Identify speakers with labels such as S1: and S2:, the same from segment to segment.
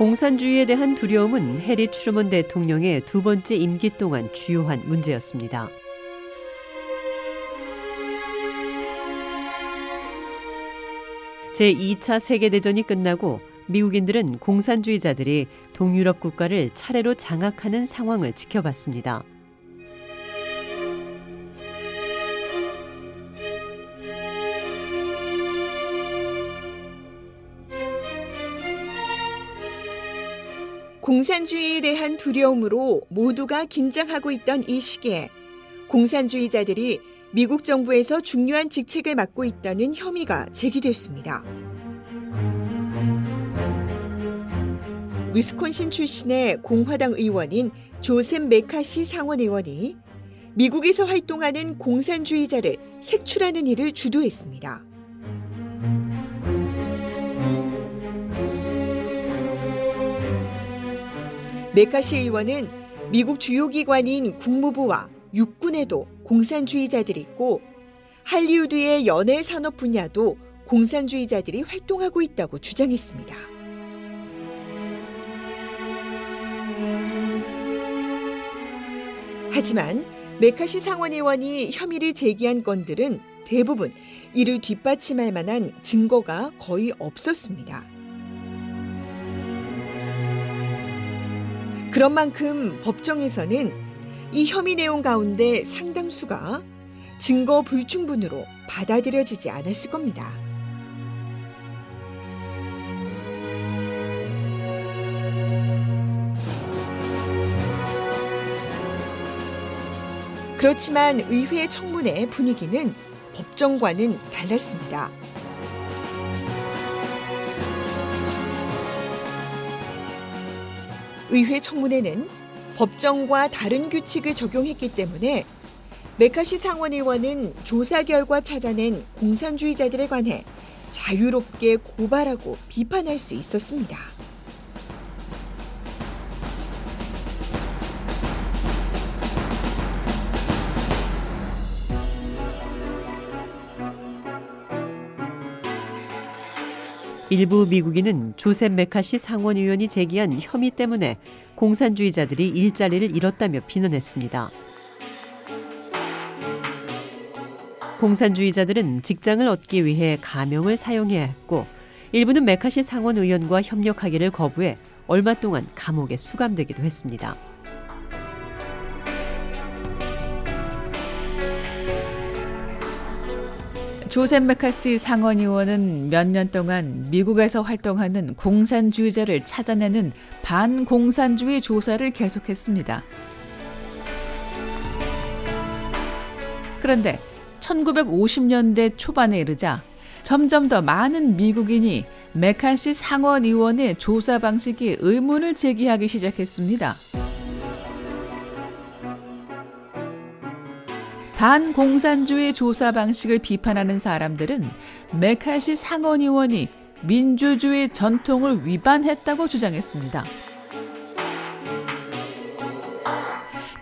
S1: 공산주의에 대한 두려움은 해리 트루먼 대통령의 두 번째 임기 동안 주요한 문제였습니다. 제2차 세계대전이 끝나고 미국인들은 공산주의자들이 동유럽 국가를 차례로 장악하는 상황을 지켜봤습니다.
S2: 공산주의에 대한 두려움으로 모두가 긴장하고 있던 이 시기에 공산주의자들이 미국 정부에서 중요한 직책을 맡고 있다는 혐의가 제기됐습니다. 위스콘신 출신의 공화당 의원인 조셉 메카시 상원 의원이 미국에서 활동하는 공산주의자를 색출하는 일을 주도했습니다. 메카시 의원은 미국 주요 기관인 국무부와 육군에도 공산주의자들이 있고 할리우드의 연예 산업 분야도 공산주의자들이 활동하고 있다고 주장했습니다. 하지만 메카시 상원의원이 혐의를 제기한 건들은 대부분 이를 뒷받침할 만한 증거가 거의 없었습니다. 그런 만큼 법정에서는 이 혐의 내용 가운데 상당수가 증거 불충분으로 받아들여지지 않았을 겁니다. 그렇지만 의회 청문회 분위기는 법정과는 달랐습니다. 의회 청문회는 법정과 다른 규칙을 적용했기 때문에 메카시 상원의원은 조사 결과 찾아낸 공산주의자들에 관해 자유롭게 고발하고 비판할 수 있었습니다.
S1: 일부 미국인은 조셉 메카시 상원 의원이 제기한 혐의 때문에 공산주의자들이 일자리를 잃었다며 비난했습니다. 공산주의자들은 직장을 얻기 위해 가명을 사용해야 했고 일부는 메카시 상원 의원과 협력하기를 거부해 얼마 동안 감옥에 수감되기도 했습니다.
S3: 조셉 메카시 상원의원은 몇 년 동안 미국에서 활동하는 공산주의자를 찾아내는 반공산주의 조사를 계속했습니다. 그런데 1950년대 초반에 이르자 점점 더 많은 미국인이 메카시 상원의원의 조사 방식에 의문을 제기하기 시작했습니다. 반공산주의 조사 방식을 비판하는 사람들은 메카시 상원의원이 민주주의 전통을 위반했다고 주장했습니다.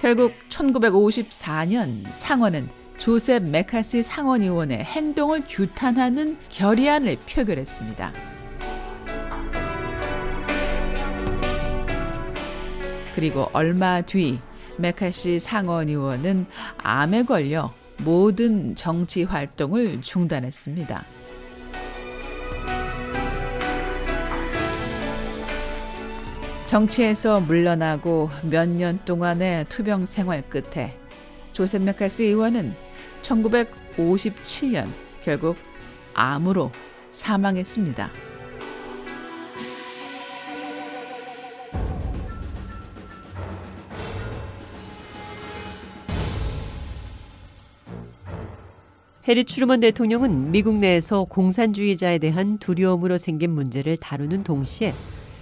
S3: 결국 1954년 상원은 조셉 메카시 상원의원의 행동을 규탄하는 결의안을 표결했습니다. 그리고 얼마 뒤 메카시 상원 의원은 암에 걸려 모든 정치 활동을 중단했습니다. 정치에서 물러나고 몇 년 동안의 투병 생활 끝에 조셉 메카시 의원은 1957년 결국 암으로 사망했습니다.
S1: 해리 추르먼 대통령은 미국 내에서 공산주의자에 대한 두려움으로 생긴 문제를 다루는 동시에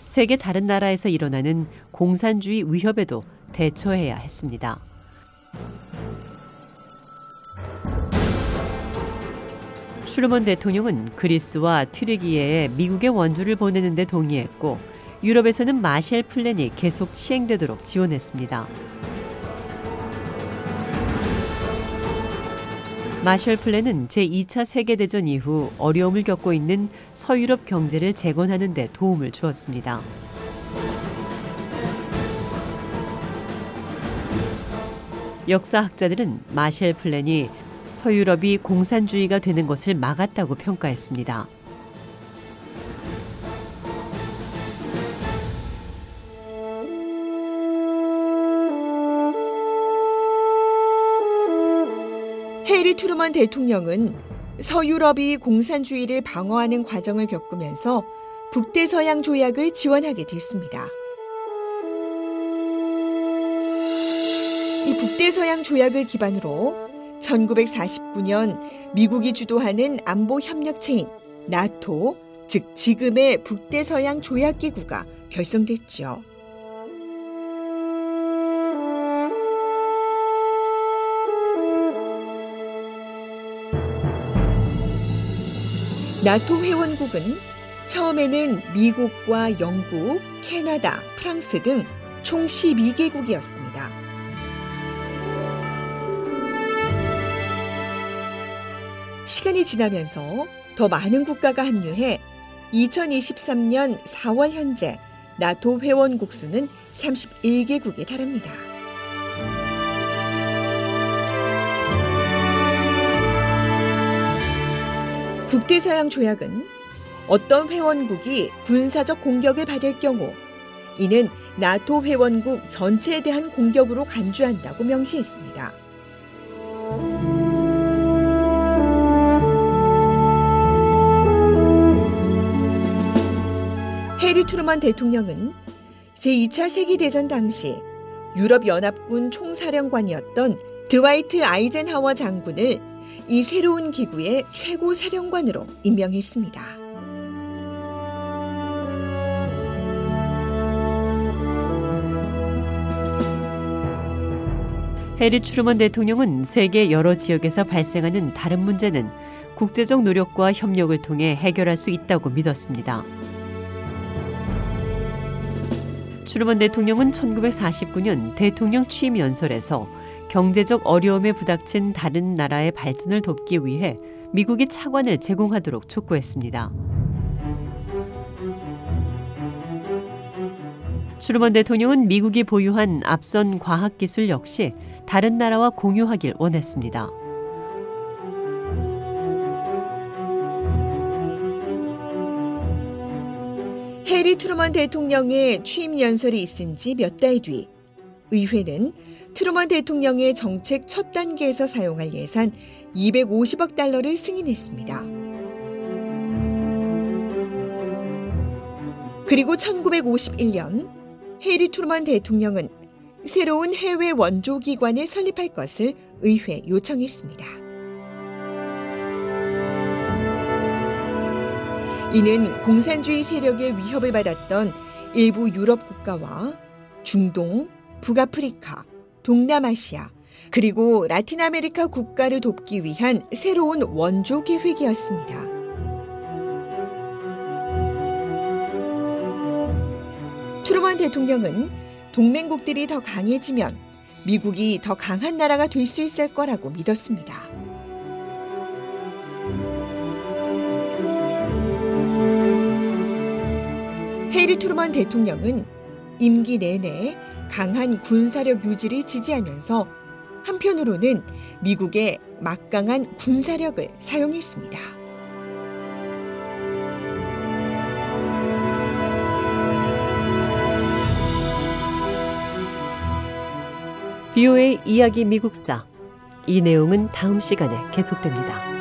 S1: 세계 다른 나라에서 일어나는 공산주의 위협에도 대처해야 했습니다. 추르먼 대통령은 그리스와 튀르기예에 미국의 원조를 보내는 데 동의했고 유럽에서는 마셜 플랜이 계속 시행되도록 지원했습니다. 마셜 플랜은 제2차 세계대전 이후 어려움을 겪고 있는 서유럽 경제를 재건하는 데 도움을 주었습니다. 역사학자들은 마셜 플랜이 서유럽이 공산주의가 되는 것을 막았다고 평가했습니다.
S2: 트루먼 대통령은 서유럽이 공산주의를 방어하는 과정을 겪으면서 북대서양 조약을 지원하게 됐습니다. 이 북대서양 조약을 기반으로 1949년 미국이 주도하는 안보 협력체인 나토, 즉 지금의 북대서양 조약기구가 결성됐죠. 나토 회원국은 처음에는 미국과 영국, 캐나다, 프랑스 등 총 12개국이었습니다. 시간이 지나면서 더 많은 국가가 합류해 2023년 4월 현재 나토 회원국 수는 31개국에 달합니다. 북대서양 조약은 어떤 회원국이 군사적 공격을 받을 경우 이는 나토 회원국 전체에 대한 공격으로 간주한다고 명시했습니다. 해리 트루먼 대통령은 제2차 세계대전 당시 유럽연합군 총사령관이었던 드와이트 아이젠하워 장군을 이 새로운 기구의 최고 사령관으로 임명했습니다.
S1: 해리 추르먼 대통령은 세계 여러 지역에서 발생하는 다른 문제는 국제적 노력과 협력을 통해 해결할 수 있다고 믿었습니다. 추르먼 대통령은 1949년 대통령 취임 연설에서 경제적 어려움에 부닥친 다른 나라의 발전을 돕기 위해 미국이 차관을 제공하도록 촉구했습니다. 추르먼 대통령은 미국이 보유한 앞선 과학기술 역시 다른 나라와 공유하길 원했습니다.
S2: 해리 트루먼 대통령의 취임 연설이 있은 지 몇 달 뒤, 의회는 트루먼 대통령의 정책 첫 단계에서 사용할 예산 250억 달러를 승인했습니다. 그리고 1951년 해리 트루먼 대통령은 새로운 해외 원조 기관을 설립할 것을 의회 요청했습니다. 이는 공산주의 세력의 위협을 받았던 일부 유럽 국가와 중동, 북아프리카, 동남아시아, 그리고 라틴 아메리카 국가를 돕기 위한 새로운 원조 계획이었습니다. 트루먼 대통령은 동맹국들이 더 강해지면 미국이 더 강한 나라가 될 수 있을 거라고 믿었습니다. 해리 트루먼 대통령은 임기 내내 강한 군사력 유지를 지지하면서 한편으로는 미국의 막강한 군사력을 사용했습니다.
S1: 비오의 이야기 미국사 이 내용은 다음 시간에 계속됩니다.